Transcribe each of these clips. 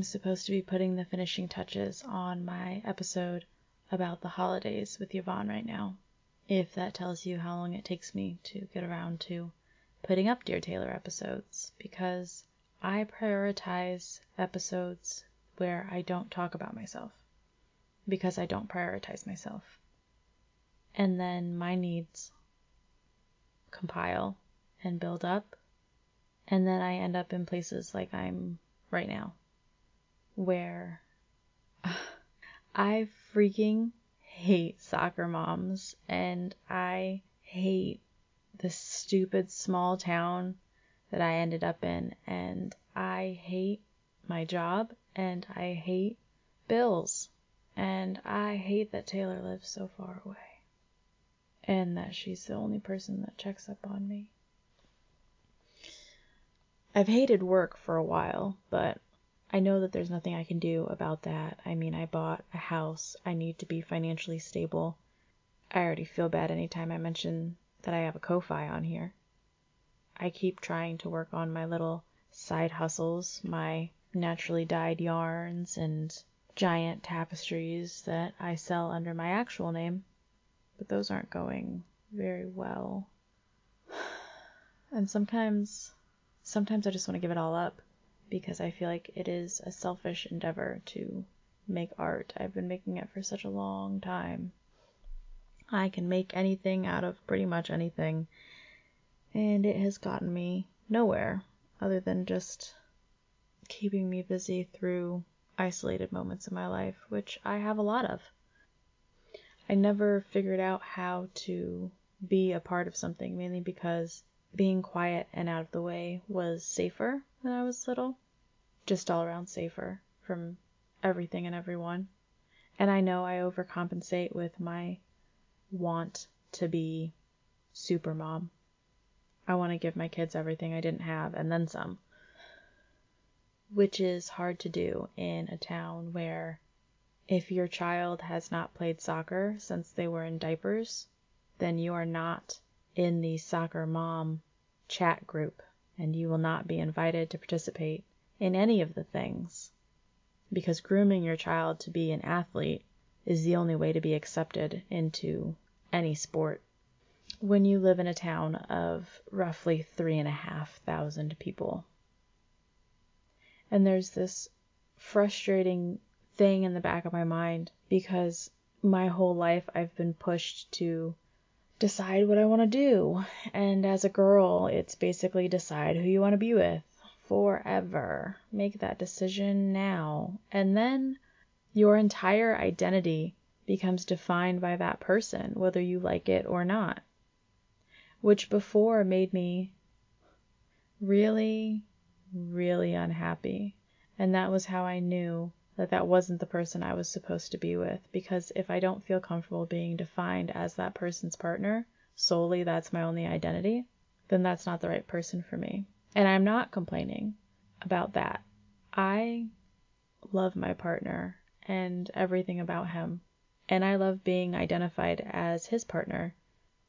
I'm supposed to be putting the finishing touches on my episode about the holidays with Yvonne right now. If that tells you how long it takes me to get around to putting up Dear Taylor episodes, because I prioritize episodes where I don't talk about myself, because I don't prioritize myself. And then my needs compile and build up, and then I end up in places like I'm right now where I freaking hate soccer moms and I hate this stupid small town that I ended up in and I hate my job and I hate bills and I hate that Taylor lives so far away and that she's the only person that checks up on me. I've hated work for a while, but I know that there's nothing I can do about that. I mean, I bought a house. I need to be financially stable. I already feel bad anytime I mention that I have a Ko-Fi on here. I keep trying to work on my little side hustles, my naturally dyed yarns and giant tapestries that I sell under my actual name, but those aren't going very well. And sometimes, sometimes I just want to give it all up because I feel like it is a selfish endeavor to make art. I've been making it for such a long time. I can make anything out of pretty much anything, and it has gotten me nowhere other than just keeping me busy through isolated moments in my life, which I have a lot of. I never figured out how to be a part of something, mainly because being quiet and out of the way was safer when I was little. Just all around safer from everything and everyone. And I know I overcompensate with my want to be super mom. I want to give my kids everything I didn't have and then some. Which is hard to do in a town where if your child has not played soccer since they were in diapers, then you are not in the soccer mom chat group and you will not be invited to participate in any of the things. Because grooming your child to be an athlete is the only way to be accepted into any sport. When you live in a town of roughly three and a half thousand people. And there's this frustrating thing in the back of my mind because my whole life I've been pushed to decide what I want to do. And as a girl, it's basically decide who you want to be with forever. Make that decision now. And then your entire identity becomes defined by that person, whether you like it or not. Which before made me really, really unhappy. And that was how I knew that that wasn't the person I was supposed to be with. Because if I don't feel comfortable being defined as that person's partner, solely that's my only identity, then that's not the right person for me. And I'm not complaining about that. I love my partner and everything about him. And I love being identified as his partner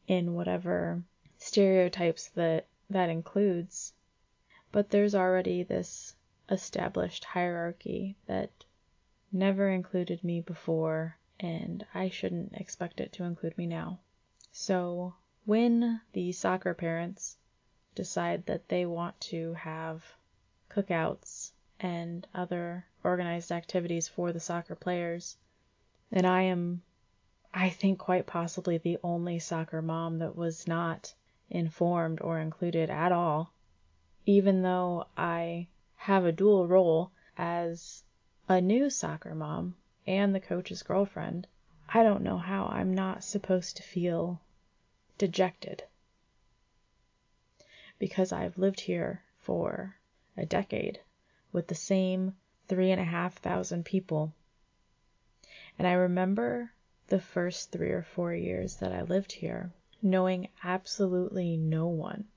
in whatever stereotypes that that includes. But there's already this established hierarchy that never included me before, and I shouldn't expect it to include me now. So, when the soccer parents decide that they want to have cookouts and other organized activities for the soccer players, and I am, I think, quite possibly the only soccer mom that was not informed or included at all, even though I have a dual role as a new soccer mom and the coach's girlfriend, I don't know how I'm not supposed to feel dejected. Because I've lived here for a decade with the same three and a half thousand people. And I remember the first three or four years that I lived here knowing absolutely no one.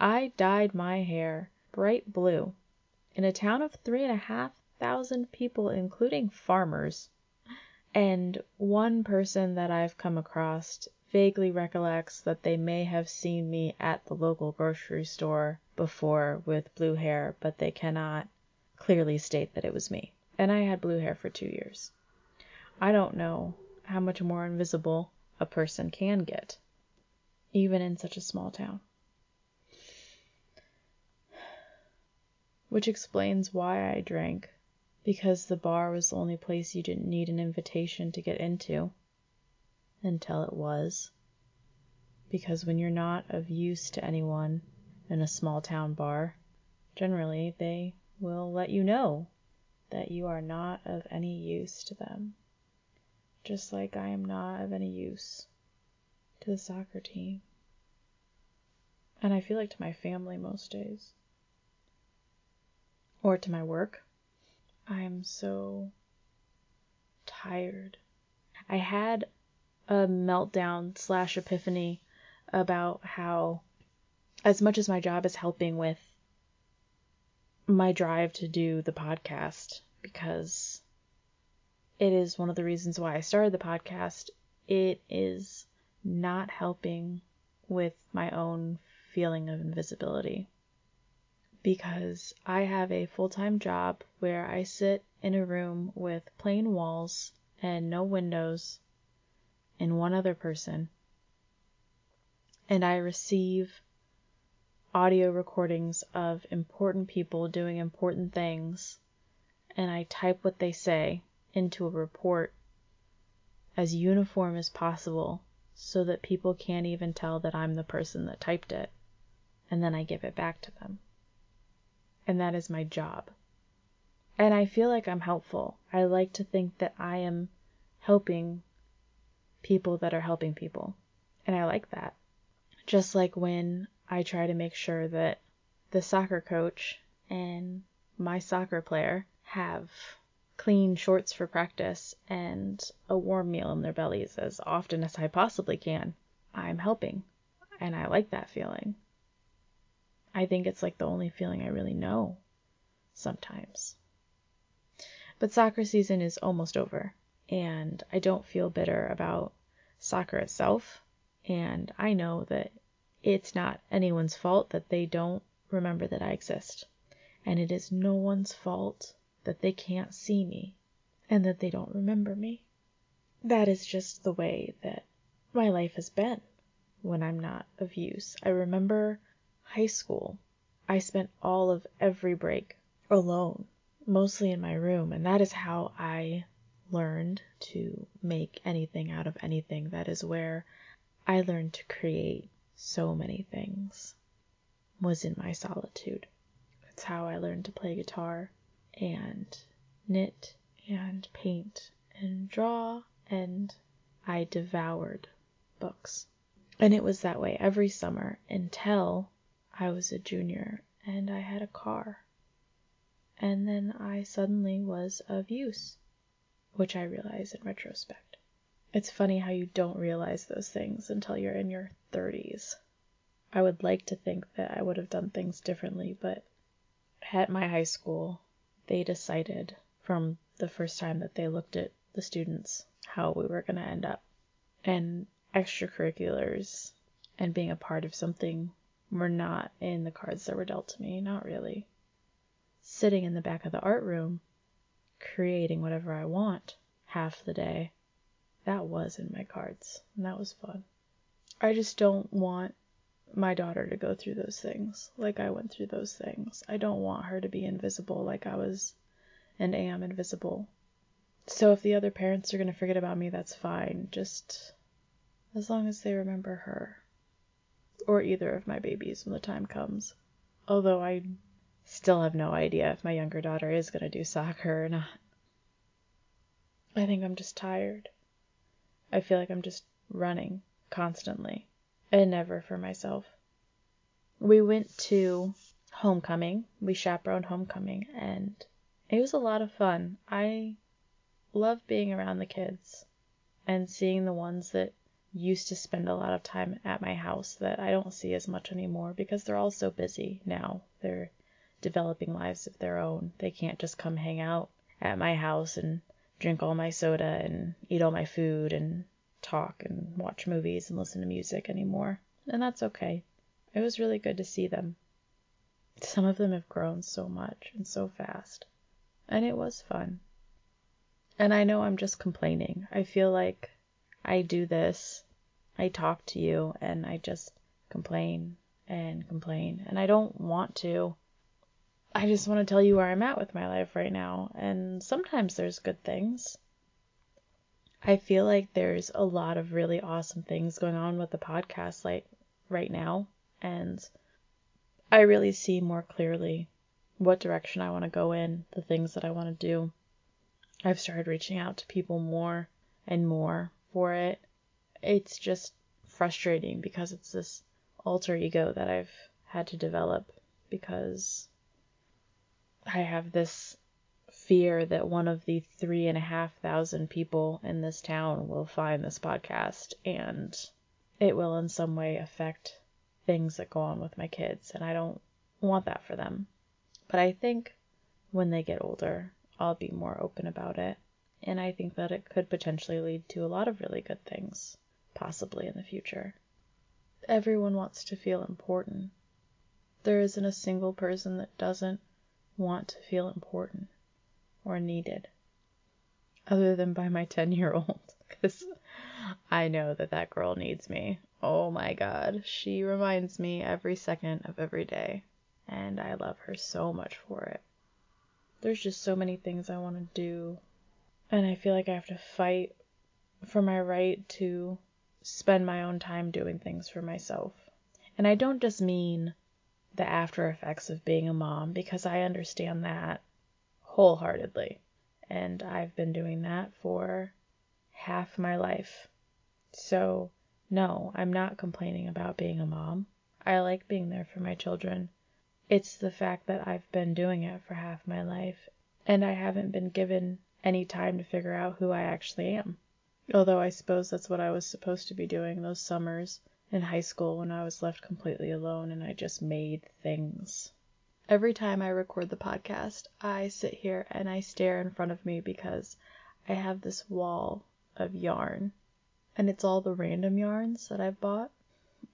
I dyed my hair bright blue in a town of three and a half thousand people, including farmers. And one person that I've come across vaguely recollects that they may have seen me at the local grocery store before with blue hair, but they cannot clearly state that it was me. And I had blue hair for two years. I don't know how much more invisible a person can get, even in such a small town. Which explains why I drank, because the bar was the only place you didn't need an invitation to get into. Until it was. Because when you're not of use to anyone in a small town bar, generally they will let you know that you are not of any use to them. Just like I am not of any use to the soccer team. And I feel like to my family most days. Or to my work. I am so tired. I had a meltdown slash epiphany about how, as much as my job is helping with my drive to do the podcast, because it is one of the reasons why I started the podcast, it is not helping with my own feeling of invisibility. Because I have a full time job where I sit in a room with plain walls and no windows and one other person, and I receive audio recordings of important people doing important things, and I type what they say into a report as uniform as possible so that people can't even tell that I'm the person that typed it, and then I give it back to them. And that is my job. And I feel like I'm helpful. I like to think that I am helping people that are helping people. And I like that. Just like when I try to make sure that the soccer coach and my soccer player have clean shorts for practice and a warm meal in their bellies as often as I possibly can. I'm helping, and I like that feeling. I think it's like the only feeling I really know sometimes. But soccer season is almost over, and I don't feel bitter about soccer itself. And I know that it's not anyone's fault that they don't remember that I exist. And it is no one's fault that they can't see me and that they don't remember me. That is just the way that my life has been when I'm not of use. I remember high school. I spent all of every break alone, mostly in my room, and that is how I learned to make anything out of anything. That is where I learned to create so many things was in my solitude. That's how I learned to play guitar and knit and paint and draw and I devoured books. And it was that way every summer until I was a junior and I had a car. And then I suddenly was of use which I realize in retrospect. It's funny how you don't realize those things until you're in your 30s. I would like to think that I would have done things differently, but at my high school, they decided from the first time that they looked at the students how we were going to end up. And extracurriculars and being a part of something were not in the cards that were dealt to me, not really. Sitting in the back of the art room creating whatever I want half the day. That was in my cards, and that was fun. I just don't want my daughter to go through those things like I went through those things. I don't want her to be invisible like I was and am invisible. So if the other parents are going to forget about me, that's fine. Just as long as they remember her. Or either of my babies when the time comes. Although I Still have no idea if my younger daughter is going to do soccer or not. I think I'm just tired. I feel like I'm just running constantly and never for myself. We went to homecoming. We chaperoned homecoming and it was a lot of fun. I love being around the kids and seeing the ones that used to spend a lot of time at my house that I don't see as much anymore because they're all so busy now. They're developing lives of their own. They can't just come hang out at my house and drink all my soda and eat all my food and talk and watch movies and listen to music anymore. And that's okay. It was really good to see them. Some of them have grown so much and so fast. And it was fun. And I know I'm just complaining. I feel like I do this, I talk to you, and I just complain and complain. And I don't want to. I just want to tell you where I'm at with my life right now. And sometimes there's good things. I feel like there's a lot of really awesome things going on with the podcast like right now and I really see more clearly what direction I want to go in, the things that I want to do. I've started reaching out to people more and more for it. It's just frustrating because it's this alter ego that I've had to develop because I have this fear that one of the three and a half thousand people in this town will find this podcast and it will in some way affect things that go on with my kids. And I don't want that for them. But I think when they get older, I'll be more open about it. And I think that it could potentially lead to a lot of really good things, possibly in the future. Everyone wants to feel important. There isn't a single person that doesn't want to feel important or needed, other than by my 10 year old, because I know that that girl needs me. Oh my god, she reminds me every second of every day, and I love her so much for it. There's just so many things I want to do, and I feel like I have to fight for my right to spend my own time doing things for myself. And I don't just mean the after effects of being a mom, because I understand that wholeheartedly. And I've been doing that for half my life. So, no, I'm not complaining about being a mom. I like being there for my children. It's the fact that I've been doing it for half my life, and I haven't been given any time to figure out who I actually am. Although I suppose that's what I was supposed to be doing those summers in high school when I was left completely alone and I just made things. Every time I record the podcast, I sit here and I stare in front of me because I have this wall of yarn. And it's all the random yarns that I've bought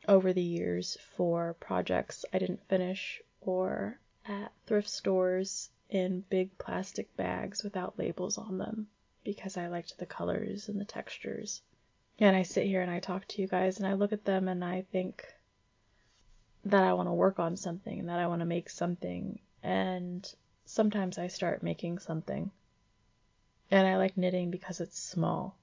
over the years for projects I didn't finish or at thrift stores in big plastic bags without labels on them because I liked the colors and the textures. And I sit here and I talk to you guys and I look at them and I think, that I want to work on something, and that I want to make something, and sometimes I start making something. And I like knitting because it's small,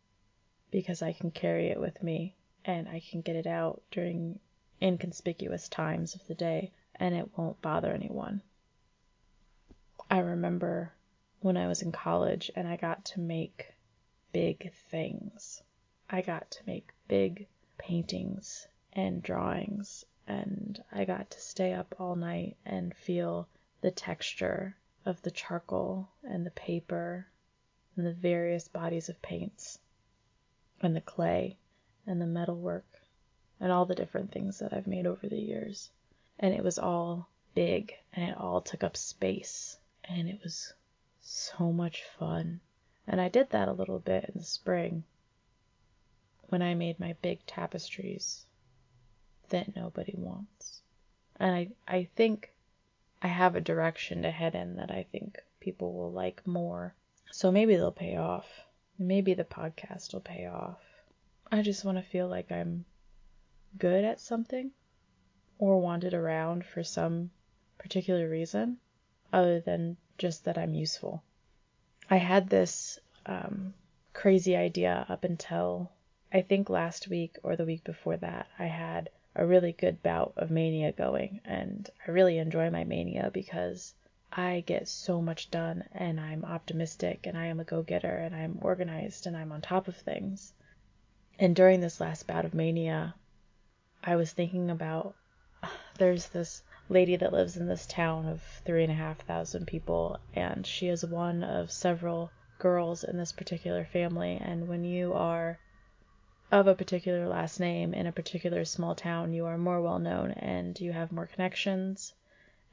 because I can carry it with me and I can get it out during inconspicuous times of the day and it won't bother anyone. I remember when I was in college and I got to make big things. I got to make big paintings and drawings and I got to stay up all night and feel the texture of the charcoal and the paper and the various bodies of paints and the clay and the metalwork and all the different things that I've made over the years. And it was all big and it all took up space and it was so much fun. And I did that a little bit in the spring when I made my big tapestries that nobody wants. And I, I think I have a direction to head in that I think people will like more. So maybe they'll pay off. Maybe the podcast will pay off. I just want to feel like I'm good at something or wanted around for some particular reason other than just that I'm useful. I had this um, crazy idea up until I think last week or the week before that. I had a really good bout of mania going, and I really enjoy my mania because I get so much done and I'm optimistic and I am a go getter and I'm organized and I'm on top of things. And during this last bout of mania, I was thinking about there's this lady that lives in this town of three and a half thousand people, and she is one of several girls in this particular family. And when you are of a particular last name in a particular small town, you are more well known and you have more connections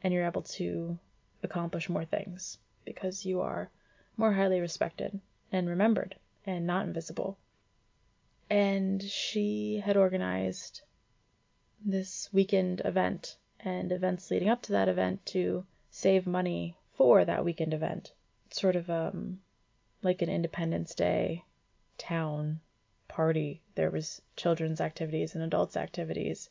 and you're able to accomplish more things because you are more highly respected and remembered and not invisible. And she had organized this weekend event and events leading up to that event to save money for that weekend event It's sort of um like an Independence Day town party. There was children's activities and adults activities.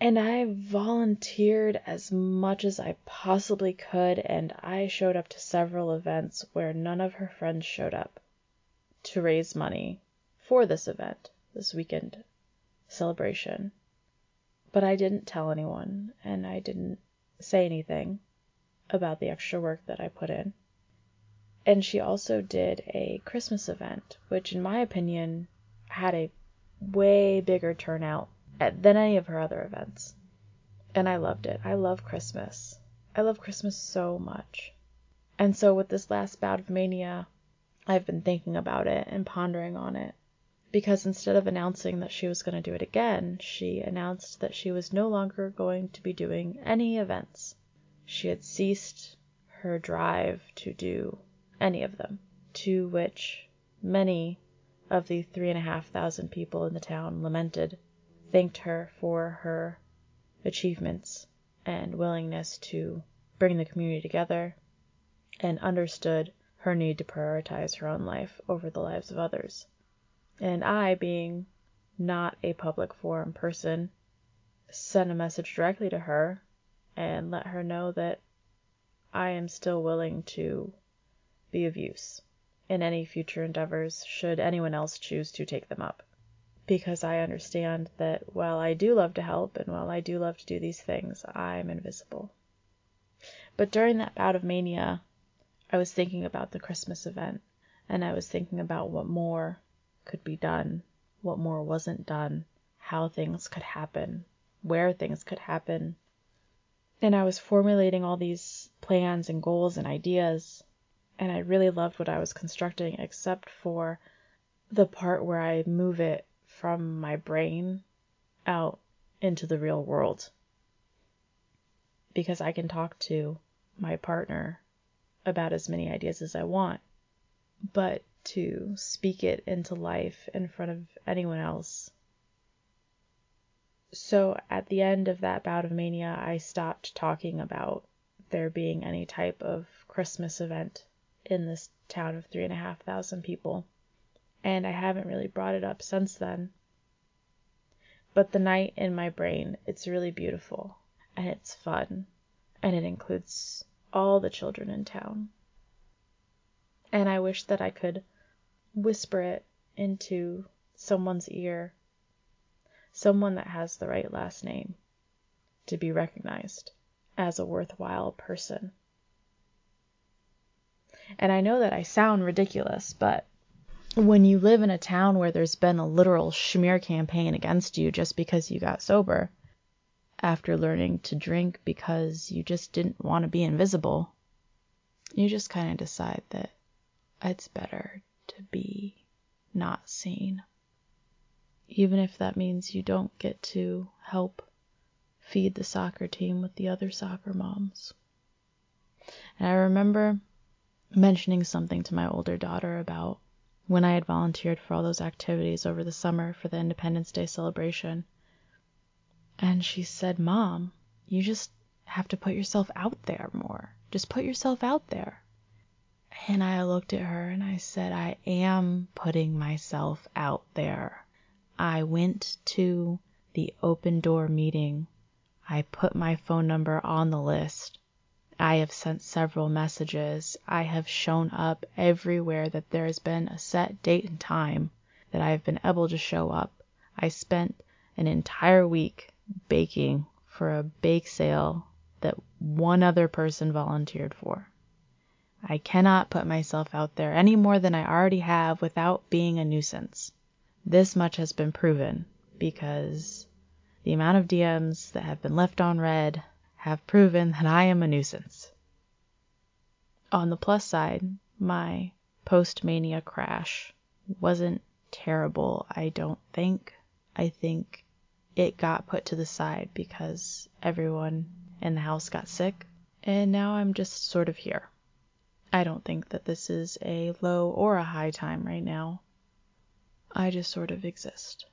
And I volunteered as much as I possibly could and I showed up to several events where none of her friends showed up to raise money for this event, this weekend celebration. But I didn't tell anyone and I didn't say anything about the extra work that I put in. And she also did a Christmas event, which, in my opinion, had a way bigger turnout than any of her other events. And I loved it. I love Christmas. I love Christmas so much. And so, with this last bout of mania, I've been thinking about it and pondering on it. Because instead of announcing that she was going to do it again, she announced that she was no longer going to be doing any events. She had ceased her drive to do any of them, to which many of the three and a half thousand people in the town lamented, thanked her for her achievements and willingness to bring the community together, and understood her need to prioritize her own life over the lives of others. And I, being not a public forum person, sent a message directly to her and let her know that I am still willing to be of use in any future endeavors should anyone else choose to take them up. Because I understand that while I do love to help and while I do love to do these things, I'm invisible. But during that bout of mania, I was thinking about the Christmas event, and I was thinking about what more could be done, what more wasn't done, how things could happen, where things could happen. And I was formulating all these plans and goals and ideas and I really loved what I was constructing, except for the part where I move it from my brain out into the real world. Because I can talk to my partner about as many ideas as I want, but to speak it into life in front of anyone else. So at the end of that bout of mania, I stopped talking about there being any type of Christmas event in this town of three and a half thousand people, and I haven't really brought it up since then. But the night in my brain, it's really beautiful, and it's fun, and it includes all the children in town. And I wish that I could whisper it into someone's ear, someone that has the right last name, to be recognized as a worthwhile person. And I know that I sound ridiculous, but when you live in a town where there's been a literal smear campaign against you just because you got sober, after learning to drink because you just didn't want to be invisible, you just kind of decide that it's better to be not seen. Even if that means you don't get to help feed the soccer team with the other soccer moms. And I remember mentioning something to my older daughter about when I had volunteered for all those activities over the summer for the Independence Day celebration. And she said, Mom, you just have to put yourself out there more. Just put yourself out there. And I looked at her and I said, I am putting myself out there. I went to the open door meeting. I put my phone number on the list. I have sent several messages. I have shown up everywhere that there has been a set date and time that I have been able to show up. I spent an entire week baking for a bake sale that one other person volunteered for. I cannot put myself out there any more than I already have without being a nuisance. This much has been proven because the amount of DMs that have been left on read have proven that I am a nuisance. On the plus side, my post mania crash wasn't terrible, I don't think. I think it got put to the side because everyone in the house got sick, and now I'm just sort of here. I don't think that this is a low or a high time right now. I just sort of exist.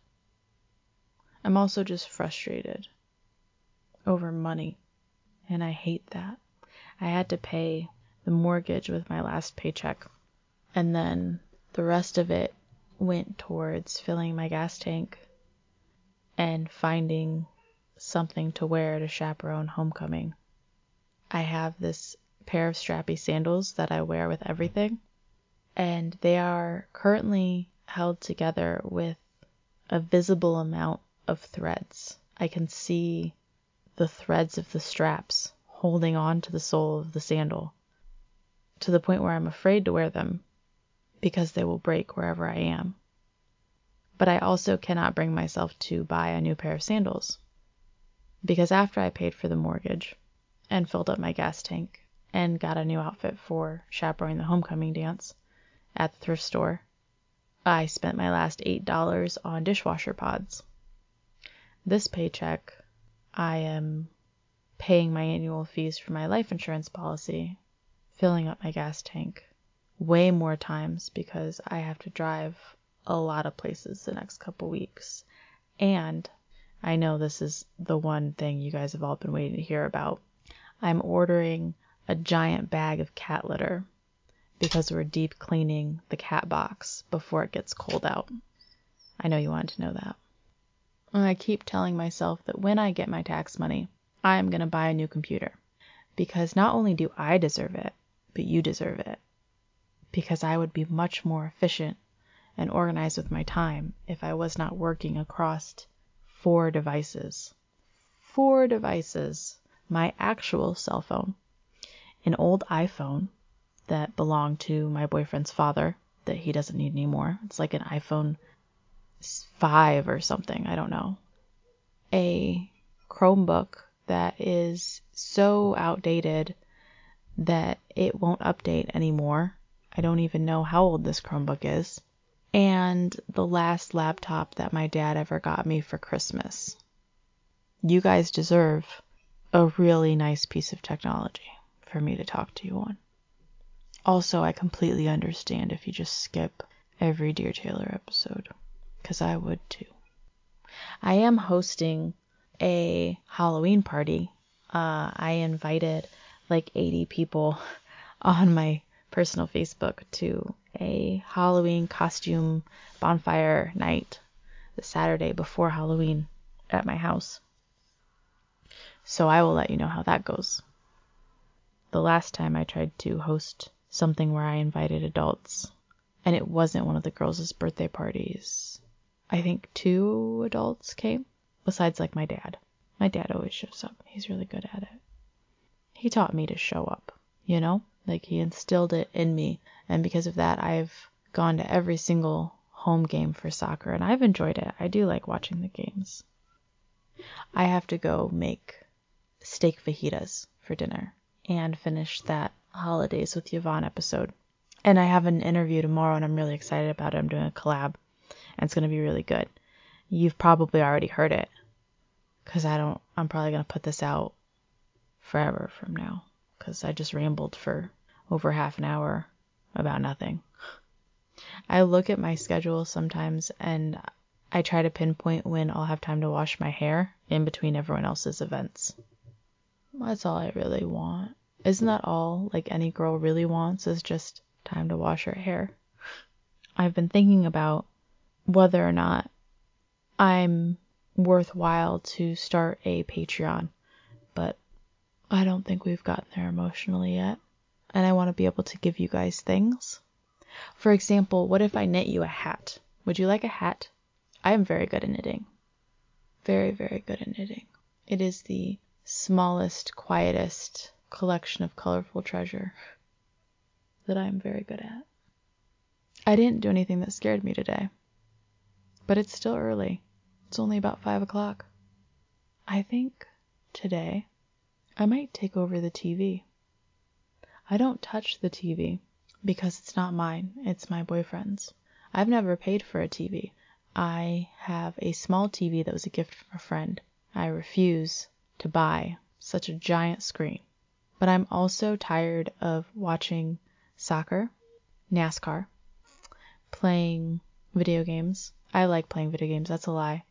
I'm also just frustrated over money and I hate that. I had to pay the mortgage with my last paycheck. And then the rest of it went towards filling my gas tank and finding something to wear to chaperone homecoming. I have this pair of strappy sandals that I wear with everything, and they are currently held together with a visible amount of threads. I can see the threads of the straps holding on to the sole of the sandal to the point where I'm afraid to wear them because they will break wherever I am. But I also cannot bring myself to buy a new pair of sandals because after I paid for the mortgage and filled up my gas tank and got a new outfit for chaperoning the homecoming dance at the thrift store, I spent my last $8 on dishwasher pods. This paycheck, I am paying my annual fees for my life insurance policy, filling up my gas tank way more times because I have to drive a lot of places the next couple weeks. And I know this is the one thing you guys have all been waiting to hear about. I'm ordering a giant bag of cat litter because we're deep cleaning the cat box before it gets cold out. I know you wanted to know that. And I keep telling myself that when I get my tax money, I am going to buy a new computer. Because not only do I deserve it, but you deserve it. Because I would be much more efficient and organized with my time if I was not working across four devices. Four devices. My actual cell phone, an old iPhone that belonged to my boyfriend's father that he doesn't need anymore. It's like an iPhone 5 or something, I don't know. A Chromebook that is so outdated that it won't update anymore. I don't even know how old this Chromebook is and the last laptop that my dad ever got me for Christmas. You guys deserve a really nice piece of technology for me to talk to you on. Also, I completely understand if you just skip every Dear Taylor episode, because I would too. I am hosting a Halloween party. Uh, I invited like 80 people on my personal Facebook to a Halloween costume bonfire night the Saturday before Halloween at my house. So I will let you know how that goes. The last time I tried to host something where I invited adults, and it wasn't one of the girls' birthday parties. I think two adults came, besides like my dad. My dad always shows up. He's really good at it. He taught me to show up, you know? Like he instilled it in me, and because of that, I've gone to every single home game for soccer, and I've enjoyed it. I do like watching the games. I have to go make steak fajitas for dinner and finish that Holidays with Yvonne episode. And I have an interview tomorrow, and I'm really excited about it. I'm doing a collab, and it's going to be really good. You've probably already heard it, because I don't. I'm probably going to put this out forever from now, because I just rambled for over half an hour about nothing. I look at my schedule sometimes and I try to pinpoint when I'll have time to wash my hair in between everyone else's events. That's all I really want. Isn't that all like any girl really wants is just time to wash her hair? I've been thinking about whether or not I'm worthwhile to start a Patreon, but I don't think we've gotten there emotionally yet and I want to be able to give you guys things. For example, what if I knit you a hat? Would you like a hat? I am very good at knitting. Very, very good at knitting. It is the smallest, quietest collection of colorful treasure that I am very good at. I didn't do anything that scared me today. But it's still early. It's only about five o'clock. I think today I might take over the TV. I don't touch the TV because it's not mine, it's my boyfriend's. I've never paid for a TV. I have a small TV that was a gift from a friend. I refuse to buy such a giant screen. But I'm also tired of watching soccer, NASCAR, playing video games. I like playing video games, that's a lie.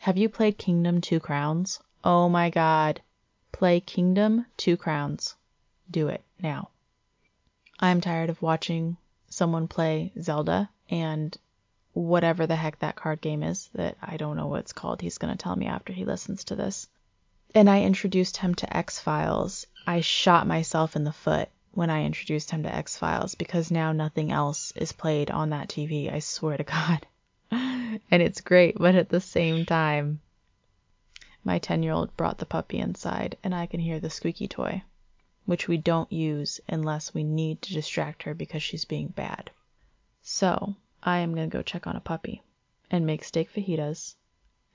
Have you played Kingdom Two Crowns? Oh my god. Play Kingdom Two Crowns. Do it now. I'm tired of watching someone play Zelda and whatever the heck that card game is that I don't know what it's called. He's going to tell me after he listens to this. And I introduced him to X Files. I shot myself in the foot when I introduced him to X Files because now nothing else is played on that TV. I swear to God. and it's great, but at the same time, my 10 year old brought the puppy inside and I can hear the squeaky toy, which we don't use unless we need to distract her because she's being bad. So I am going to go check on a puppy and make steak fajitas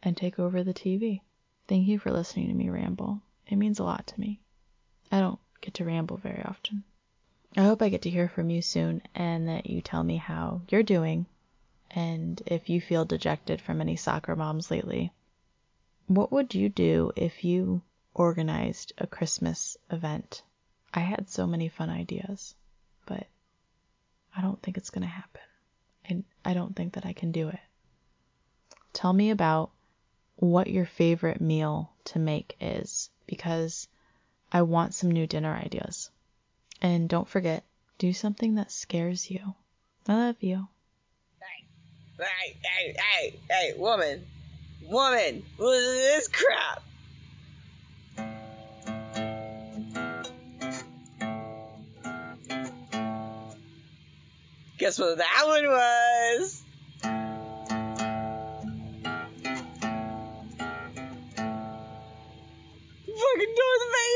and take over the TV. Thank you for listening to me ramble. It means a lot to me. I don't get to ramble very often. I hope I get to hear from you soon and that you tell me how you're doing and if you feel dejected from any soccer moms lately. What would you do if you organized a Christmas event? I had so many fun ideas, but I don't think it's going to happen. And I don't think that I can do it. Tell me about what your favorite meal to make is because I want some new dinner ideas. And don't forget, do something that scares you. I love you. Hey, hey, hey, hey, hey, woman, woman, what is this crap? Guess what that one was? Fucking Darth Vader!